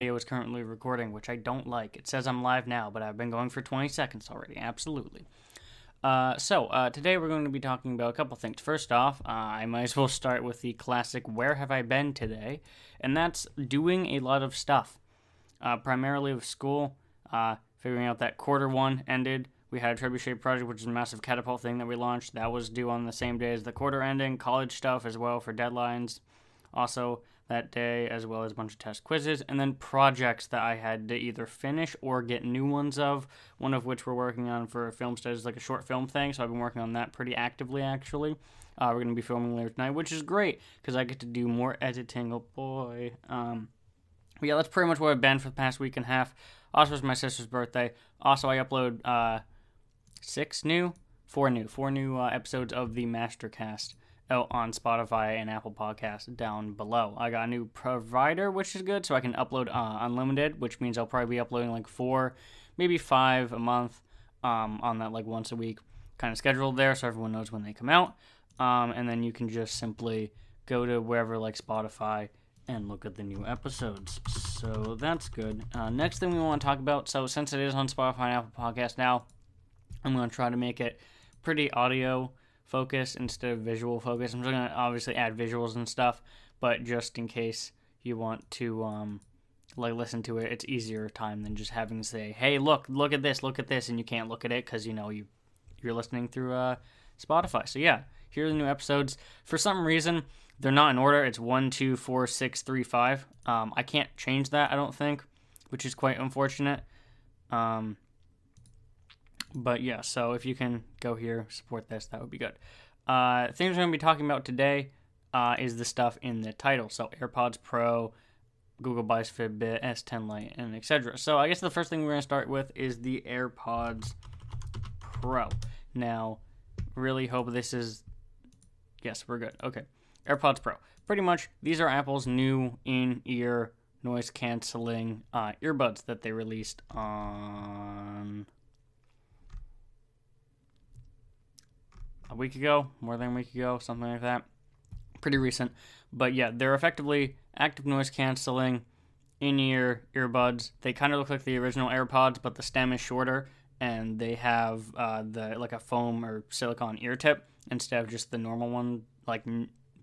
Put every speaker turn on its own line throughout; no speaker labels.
video is currently recording, which I don't like. It says I'm live now, but I've been going for 20 seconds already. Absolutely. Uh, so, uh, today we're going to be talking about a couple things. First off, uh, I might as well start with the classic Where Have I Been Today? And that's doing a lot of stuff. Uh, primarily with school, uh, figuring out that quarter one ended. We had a Trebuchet project, which is a massive catapult thing that we launched. That was due on the same day as the quarter ending. College stuff as well for deadlines. Also, that day, as well as a bunch of test quizzes, and then projects that I had to either finish or get new ones of, one of which we're working on for a film studies, like a short film thing, so I've been working on that pretty actively, actually. Uh, we're going to be filming later tonight, which is great, because I get to do more editing, oh boy. Um, yeah, that's pretty much what I've been for the past week and a half. Also, it's my sister's birthday. Also, I upload uh, six new, four new, four new uh, episodes of the Mastercast out on Spotify and Apple Podcasts down below. I got a new provider, which is good, so I can upload uh, unlimited, which means I'll probably be uploading like four, maybe five a month um, on that like once a week kind of schedule there, so everyone knows when they come out. Um, and then you can just simply go to wherever like Spotify and look at the new episodes. So that's good. Uh, next thing we want to talk about. So since it is on Spotify and Apple Podcast now, I'm going to try to make it pretty audio focus instead of visual focus. I'm just gonna obviously add visuals and stuff, but just in case you want to um, like listen to it, it's easier time than just having to say, "Hey, look, look at this, look at this," and you can't look at it because you know you you're listening through uh, Spotify. So yeah, here are the new episodes. For some reason, they're not in order. It's one, two, four, six, three, five. Um, I can't change that. I don't think, which is quite unfortunate. Um, but yeah, so if you can go here, support this, that would be good. Uh, things we're going to be talking about today uh, is the stuff in the title. So AirPods Pro, Google Buys Fitbit, S10 Lite, and etc. So I guess the first thing we're going to start with is the AirPods Pro. Now, really hope this is. Yes, we're good. Okay. AirPods Pro. Pretty much, these are Apple's new in ear noise canceling uh, earbuds that they released on a week ago, more than a week ago, something like that. Pretty recent. But yeah, they're effectively active noise canceling in ear earbuds. They kind of look like the original AirPods, but the stem is shorter and they have uh, the like a foam or silicone ear tip instead of just the normal one like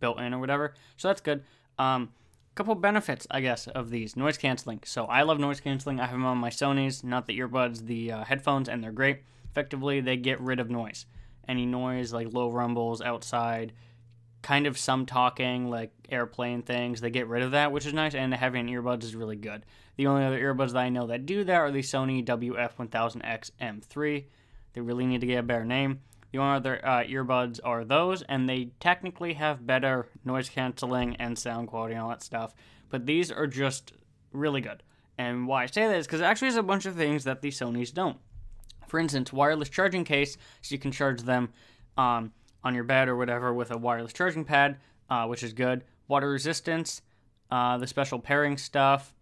built in or whatever. So that's good. Um, couple benefits, I guess, of these noise canceling. So I love noise canceling. I have them on my Sony's, not the earbuds, the uh, headphones, and they're great. Effectively, they get rid of noise any noise like low rumbles outside, kind of some talking like airplane things. They get rid of that, which is nice, and having earbuds is really good. The only other earbuds that I know that do that are the Sony WF-1000X M3. They really need to get a better name. The only other uh, earbuds are those, and they technically have better noise canceling and sound quality and all that stuff. But these are just really good. And why I say that is because actually there's a bunch of things that the Sonys don't. For instance, wireless charging case, so you can charge them um, on your bed or whatever with a wireless charging pad, uh, which is good. Water resistance, uh, the special pairing stuff,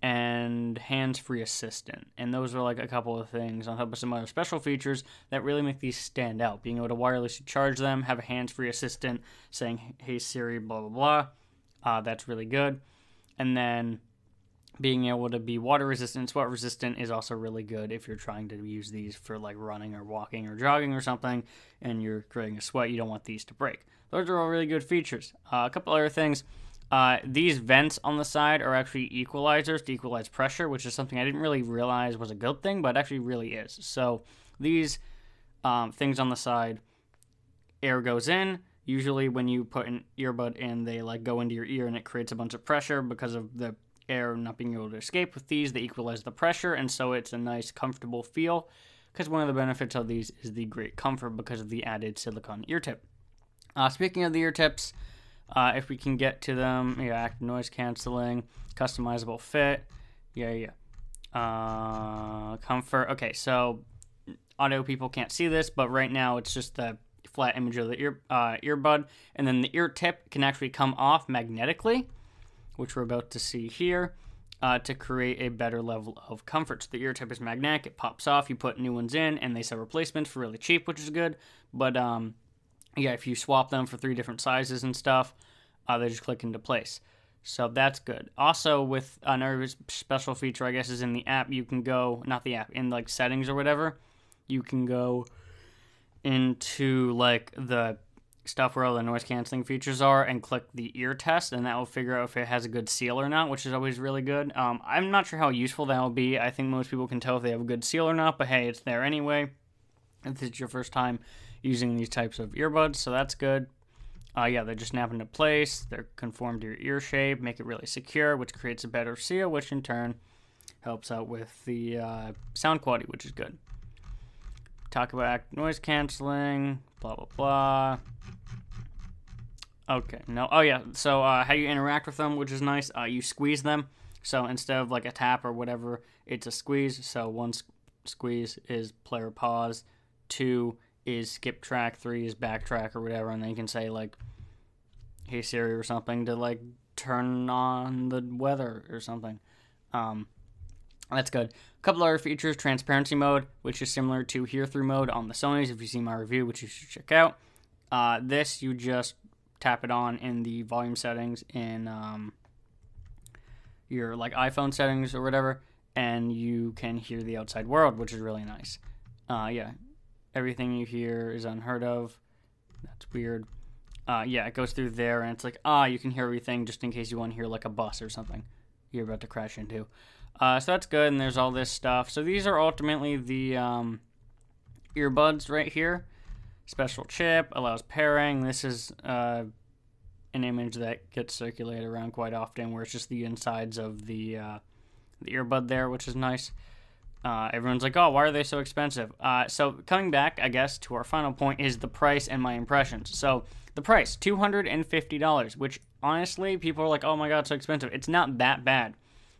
and hands-free assistant. And those are like a couple of things on top of some other special features that really make these stand out. Being able to wirelessly charge them, have a hands-free assistant saying, "Hey Siri," blah blah blah. Uh, that's really good. And then being able to be water resistant, sweat resistant is also really good if you're trying to use these for like running or walking or jogging or something and you're creating a sweat. You don't want these to break. Those are all really good features. Uh, a couple other things. Uh, these vents on the side are actually equalizers to equalize pressure, which is something I didn't really realize was a good thing, but actually really is. So these um, things on the side, air goes in. Usually, when you put an earbud in, they like go into your ear and it creates a bunch of pressure because of the air not being able to escape with these. They equalize the pressure, and so it's a nice, comfortable feel. Because one of the benefits of these is the great comfort because of the added silicone ear tip. Uh, speaking of the ear tips, uh, if we can get to them, yeah, active noise canceling, customizable fit, yeah, yeah. Uh, comfort. Okay, so audio people can't see this, but right now it's just the flat image of the ear uh, earbud, and then the ear tip can actually come off magnetically which we're about to see here, uh, to create a better level of comfort. So the ear tip is magnetic, it pops off, you put new ones in, and they sell replacements for really cheap, which is good. But um, yeah, if you swap them for three different sizes and stuff, uh, they just click into place. So that's good. Also, with another special feature, I guess, is in the app, you can go, not the app, in like settings or whatever, you can go into like the stuff where all the noise canceling features are and click the ear test, and that will figure out if it has a good seal or not, which is always really good. Um, I'm not sure how useful that will be. I think most people can tell if they have a good seal or not, but hey, it's there anyway. If this is your first time using these types of earbuds, so that's good. Uh, yeah, they just snap into place. They're conformed to your ear shape, make it really secure, which creates a better seal, which in turn helps out with the uh, sound quality, which is good. Talk about noise canceling, blah blah blah. Okay, no, oh yeah. So uh, how you interact with them, which is nice. Uh, you squeeze them. So instead of like a tap or whatever, it's a squeeze. So one squeeze is player pause, two is skip track, three is backtrack or whatever, and then you can say like, "Hey Siri" or something to like turn on the weather or something. Um, that's good. A couple other features: transparency mode, which is similar to hear through mode on the Sony's. If you see my review, which you should check out. Uh, this you just tap it on in the volume settings in um, your like iPhone settings or whatever, and you can hear the outside world, which is really nice. Uh, yeah, everything you hear is unheard of. That's weird. Uh, yeah, it goes through there, and it's like, ah, you can hear everything just in case you want to hear like a bus or something you're about to crash into. Uh, so that's good, and there's all this stuff. So these are ultimately the um, earbuds right here. Special chip allows pairing. This is uh, an image that gets circulated around quite often, where it's just the insides of the uh, the earbud there, which is nice. Uh, everyone's like, oh, why are they so expensive? Uh, so, coming back, I guess, to our final point is the price and my impressions. So, the price, $250, which honestly, people are like, oh my god, so expensive. It's not that bad.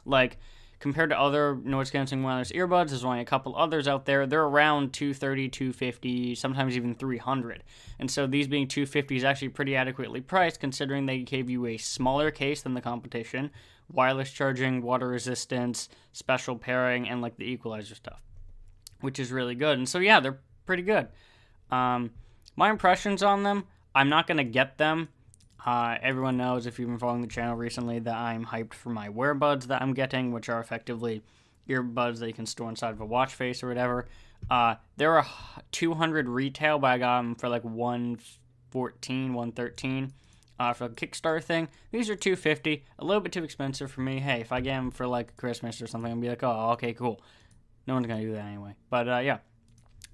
Like, compared to other noise canceling wireless earbuds, there's only a couple others out there. They're around 230, 250, sometimes even 300. And so these being 250 is actually pretty adequately priced considering they gave you a smaller case than the competition, wireless charging, water resistance, special pairing, and like the equalizer stuff, which is really good. And so, yeah, they're pretty good. Um, my impressions on them, I'm not going to get them. Uh, everyone knows if you've been following the channel recently that I'm hyped for my wearbuds that I'm getting, which are effectively earbuds that you can store inside of a watch face or whatever. Uh, there are 200 retail, but I got them for like 114, 113 uh, for a Kickstarter thing. These are 250, a little bit too expensive for me. Hey, if I get them for like Christmas or something, I'll be like, oh, okay, cool. No one's gonna do that anyway. But uh, yeah,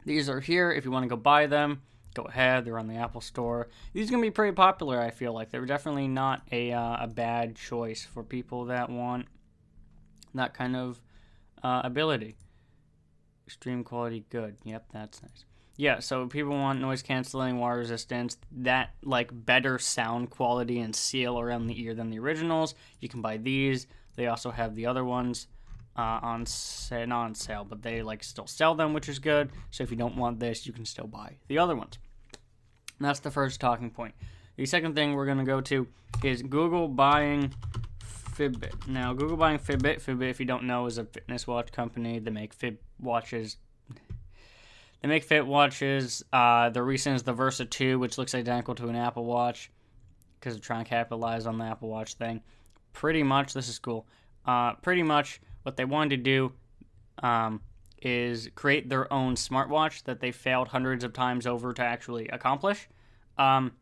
these are here if you want to go buy them. Go ahead. They're on the Apple Store. These are gonna be pretty popular. I feel like they're definitely not a uh, a bad choice for people that want that kind of uh, ability. Extreme quality, good. Yep, that's nice yeah, so people want noise canceling, water resistance, that like better sound quality and seal around the ear than the originals. You can buy these. They also have the other ones uh, on not on sale, but they like still sell them, which is good. So if you don't want this, you can still buy the other ones. That's the first talking point. The second thing we're gonna go to is Google buying Fitbit. Now, Google buying Fitbit. Fitbit, if you don't know, is a fitness watch company. They make Fit watches they make Fit watches. Uh, the recent is the Versa 2, which looks identical to an Apple Watch because they're trying to capitalize on the Apple Watch thing. Pretty much, this is cool. Uh, pretty much what they wanted to do um, is create their own smartwatch that they failed hundreds of times over to actually accomplish. Um,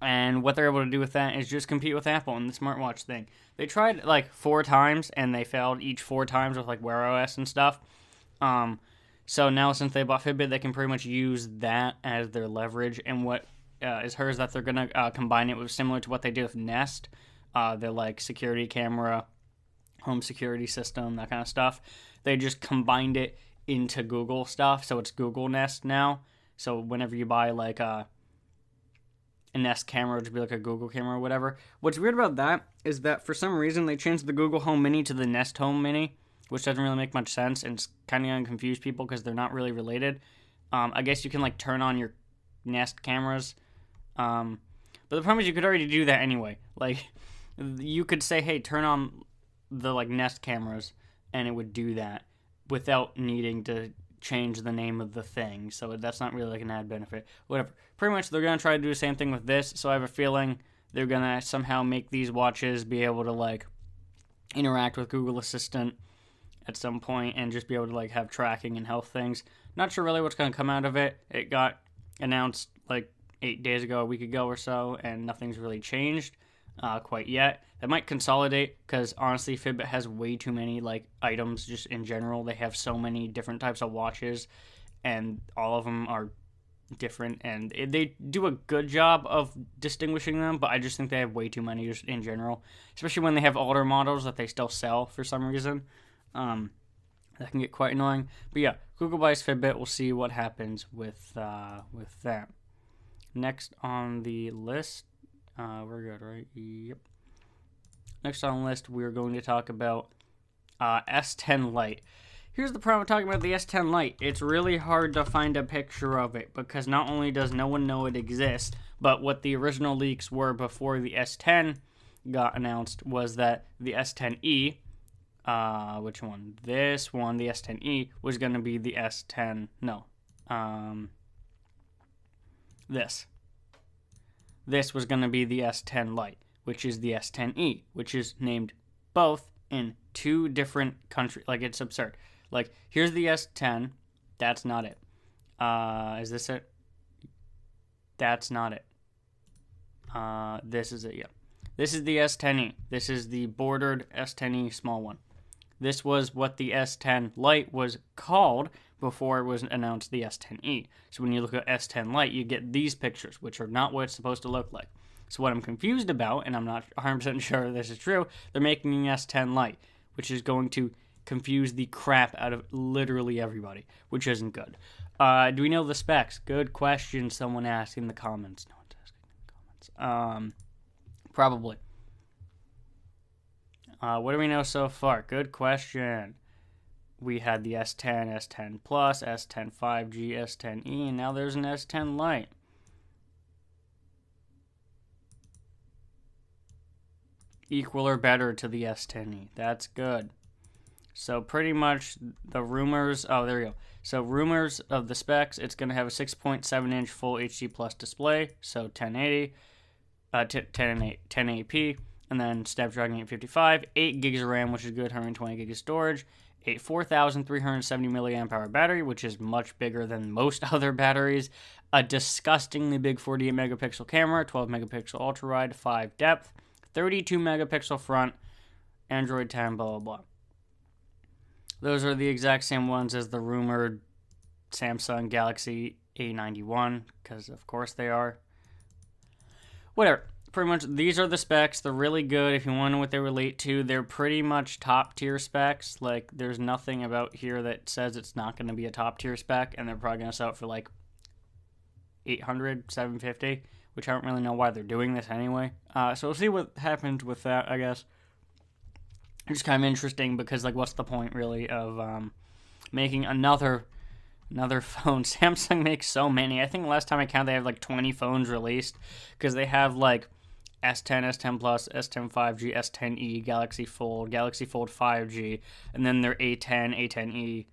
and what they're able to do with that is just compete with Apple in the smartwatch thing. They tried like four times and they failed each four times with like Wear OS and stuff. Um, so now, since they bought Fitbit, they can pretty much use that as their leverage. And what uh, is hers that they're gonna uh, combine it with similar to what they did with Nest, uh, their like security camera, home security system, that kind of stuff. They just combined it into Google stuff, so it's Google Nest now. So whenever you buy like a a Nest camera, which would be like a Google camera or whatever. What's weird about that is that for some reason they changed the Google Home Mini to the Nest Home Mini which doesn't really make much sense and it's kind of going to confuse people because they're not really related. Um, I guess you can like turn on your Nest cameras, um, but the problem is you could already do that anyway. Like you could say, "Hey, turn on the like Nest cameras," and it would do that without needing to change the name of the thing. So that's not really like an ad benefit. Whatever. Pretty much they're to try to do the same thing with this. So I have a feeling they're gonna somehow make these watches be able to like interact with Google Assistant at some point and just be able to like have tracking and health things. Not sure really what's gonna come out of it. It got announced like eight days ago, a week ago or so, and nothing's really changed uh, quite yet. That might consolidate because honestly, Fitbit has way too many like items just in general. They have so many different types of watches, and all of them are different, and they do a good job of distinguishing them. But I just think they have way too many just in general, especially when they have older models that they still sell for some reason. Um, that can get quite annoying. But yeah, Google buys Fitbit. We'll see what happens with uh, with that. Next on the list, uh, we're good, right? Yep. Next on the list, we're going to talk about uh, S10 Lite. Here's the problem talking about the S10 Lite. It's really hard to find a picture of it because not only does no one know it exists, but what the original leaks were before the S10 got announced was that the S10e, uh, which one? This one, the S10e, was going to be the S10. No. Um, this. This was going to be the S10 Lite, which is the S10e, which is named both in two different countries. Like, it's absurd. Like, here's the S10. That's not it. Uh, is this it? That's not it. Uh, this is it, yeah. This is the S10e. This is the bordered S10e small one. This was what the S10 Lite was called before it was announced the S10e. So when you look at S10 Lite, you get these pictures, which are not what it's supposed to look like. So what I'm confused about, and I'm not 100% sure this is true, they're making an S10 Lite, which is going to confuse the crap out of literally everybody, which isn't good. Uh, do we know the specs? Good question. Someone asked in the comments. No one's asking in the comments. Um, probably. Uh, what do we know so far? Good question we had the S10, S10 Plus, S10 5G, S10e, and now there's an S10 Lite. Equal or better to the S10e. That's good. So pretty much the rumors. Oh, there you go. So rumors of the specs. It's going to have a 6.7 inch Full HD Plus display, so 1080, uh, 10 1080p, and then Snapdragon 855, 8 gigs of RAM, which is good, 120 gigs of storage, a 4,370 milliamp hour battery, which is much bigger than most other batteries, a disgustingly big 48 megapixel camera, 12 megapixel ultra wide, 5 depth, 32 megapixel front, Android 10, blah blah blah. Those are the exact same ones as the rumored Samsung Galaxy A91, because of course they are. Whatever pretty much these are the specs. They're really good if you know what they relate to. They're pretty much top tier specs. Like there's nothing about here that says it's not going to be a top tier spec and they're probably going to sell it for like 800, 750, which I don't really know why they're doing this anyway. Uh, so we'll see what happens with that, I guess. It's kind of interesting because like what's the point really of um, making another Another phone. Samsung makes so many. I think last time I counted, they have like 20 phones released because they have like S10, S10 Plus, S10 5G, S10e, Galaxy Fold, Galaxy Fold 5G, and then their A10, A10e,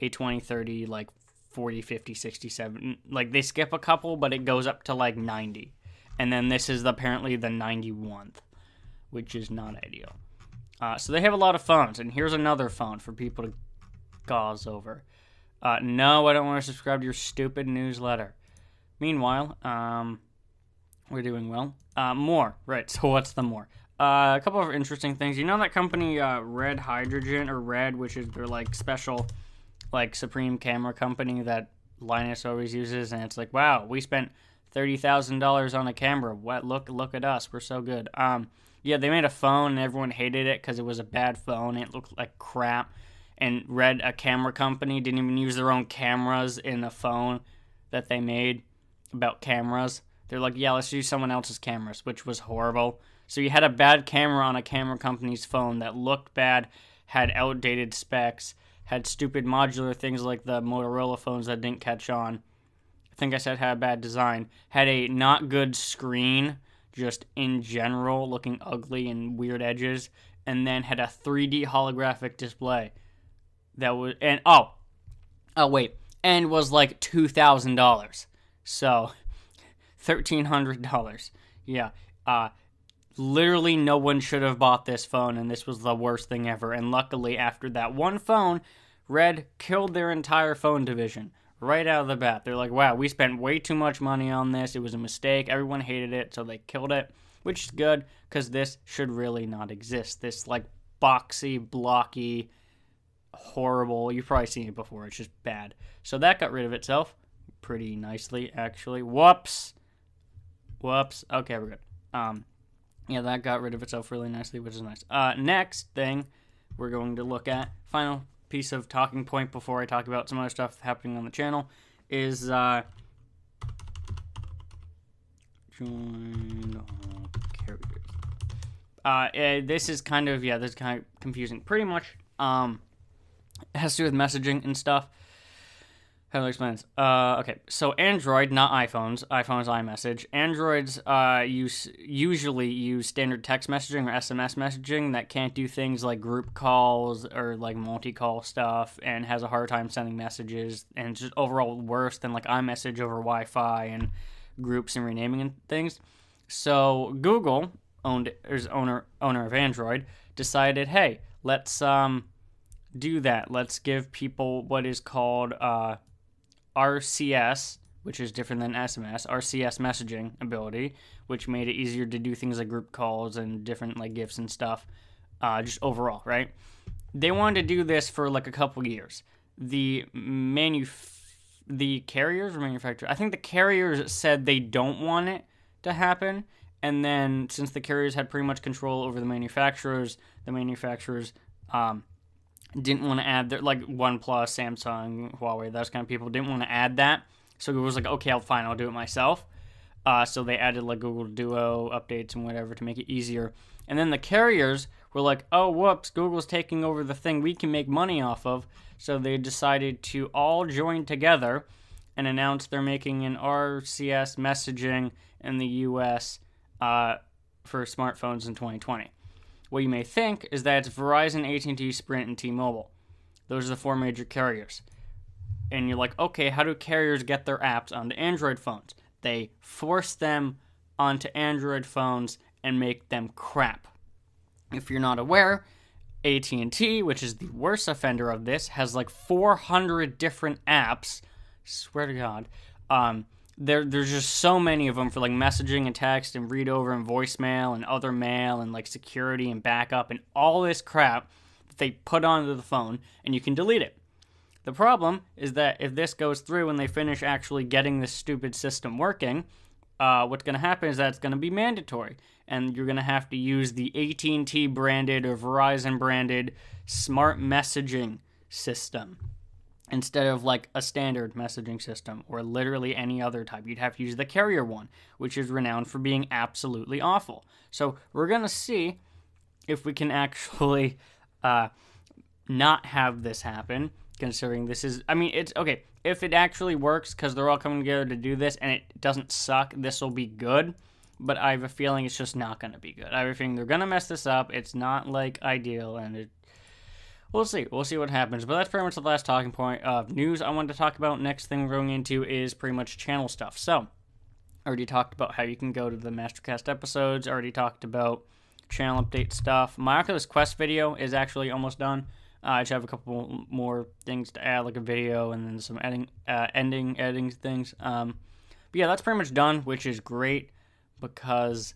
A20, 30, like 40, 50, 67. Like they skip a couple, but it goes up to like 90. And then this is apparently the 91th, which is not ideal. Uh, so they have a lot of phones, and here's another phone for people to gauze over. Uh, no, I don't want to subscribe to your stupid newsletter. Meanwhile, um, we're doing well. Uh, more, right? So what's the more? Uh, a couple of interesting things. You know that company, uh, Red Hydrogen or Red, which is their like special, like supreme camera company that Linus always uses, and it's like, wow, we spent thirty thousand dollars on a camera. What? Look, look at us. We're so good. Um, yeah, they made a phone, and everyone hated it because it was a bad phone. It looked like crap. And Red, a camera company, didn't even use their own cameras in the phone that they made about cameras. They're like, yeah, let's use someone else's cameras, which was horrible. So you had a bad camera on a camera company's phone that looked bad, had outdated specs, had stupid modular things like the Motorola phones that didn't catch on. I think I said had a bad design. Had a not good screen, just in general, looking ugly and weird edges, and then had a 3D holographic display. That was and oh, oh wait, and was like two thousand dollars. So $1,300. Yeah. Uh, literally, no one should have bought this phone, and this was the worst thing ever. And luckily, after that one phone, Red killed their entire phone division right out of the bat. They're like, wow, we spent way too much money on this. It was a mistake. Everyone hated it, so they killed it, which is good because this should really not exist. This, like, boxy, blocky, horrible. You've probably seen it before. It's just bad. So that got rid of itself pretty nicely, actually. Whoops. Whoops. Okay, we're good. Um, yeah, that got rid of itself really nicely, which is nice. Uh, next thing we're going to look at, final piece of talking point before I talk about some other stuff happening on the channel, is uh, join carriers. Uh, eh, this is kind of yeah, this is kind of confusing. Pretty much, um, it has to do with messaging and stuff. How do I explain this? Uh, okay, so Android, not iPhones. iPhones iMessage. Androids uh, use usually use standard text messaging or SMS messaging that can't do things like group calls or like multi-call stuff, and has a hard time sending messages, and just overall worse than like iMessage over Wi-Fi and groups and renaming and things. So Google owned is owner owner of Android decided, hey, let's um do that. Let's give people what is called uh, RCS, which is different than SMS, RCS messaging ability, which made it easier to do things like group calls and different like gifts and stuff. Uh, just overall, right? They wanted to do this for like a couple years. The manu, the carriers or manufacturers, I think the carriers said they don't want it to happen. And then since the carriers had pretty much control over the manufacturers, the manufacturers um, didn't want to add their like OnePlus, Samsung, Huawei, those kind of people didn't want to add that. So Google was like, okay, I'll fine, I'll do it myself. Uh, so they added like Google Duo updates and whatever to make it easier. And then the carriers were like, oh, whoops, Google's taking over the thing we can make money off of. So they decided to all join together and announce they're making an RCS messaging in the US uh, for smartphones in 2020. What you may think is that it's Verizon, AT&T, Sprint, and T-Mobile. Those are the four major carriers. And you're like, okay, how do carriers get their apps onto Android phones? They force them onto Android phones and make them crap. If you're not aware, AT&T, which is the worst offender of this, has like 400 different apps. Swear to God. Um, there there's just so many of them for like messaging and text and read over and voicemail and other mail and like security and backup and all this crap that they put onto the phone and you can delete it. The problem is that if this goes through and they finish actually getting this stupid system working, uh, what's going to happen is that it's going to be mandatory, and you're going to have to use the AT&T branded or Verizon branded smart messaging system instead of like a standard messaging system or literally any other type. You'd have to use the carrier one, which is renowned for being absolutely awful. So we're going to see if we can actually uh, not have this happen, considering this is, I mean, it's okay. If it actually works because they're all coming together to do this and it doesn't suck, this will be good. But I have a feeling it's just not going to be good. I have a feeling they're going to mess this up. It's not like ideal and it we'll see. We'll see what happens. But that's pretty much the last talking point of news I wanted to talk about. Next thing we're going into is pretty much channel stuff. So, already talked about how you can go to the Mastercast episodes. Already talked about channel update stuff. My Oculus Quest video is actually almost done. Uh, I just have a couple more things to add, like a video and then some editing, uh, ending, editing things. Um, but yeah, that's pretty much done, which is great because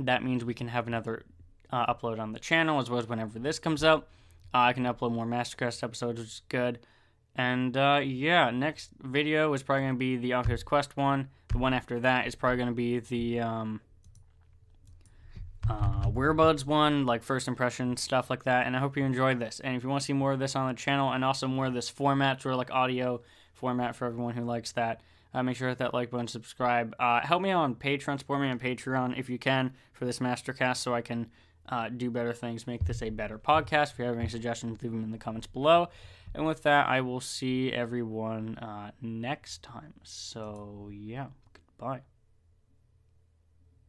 that means we can have another uh, upload on the channel as well as whenever this comes out. Uh, I can upload more Mastercast episodes, which is good. And uh, yeah, next video is probably going to be the Oculus Quest one. The one after that is probably going to be the um, uh, Wearbuds one, like first impression stuff like that. And I hope you enjoyed this. And if you want to see more of this on the channel and also more of this format, sort of like audio format for everyone who likes that, uh, make sure to hit that like button, subscribe. Uh, help me out on Patreon, support me on Patreon if you can for this Mastercast so I can uh, do better things, make this a better podcast. If you have any suggestions, leave them in the comments below. And with that, I will see everyone uh, next time. So, yeah, goodbye.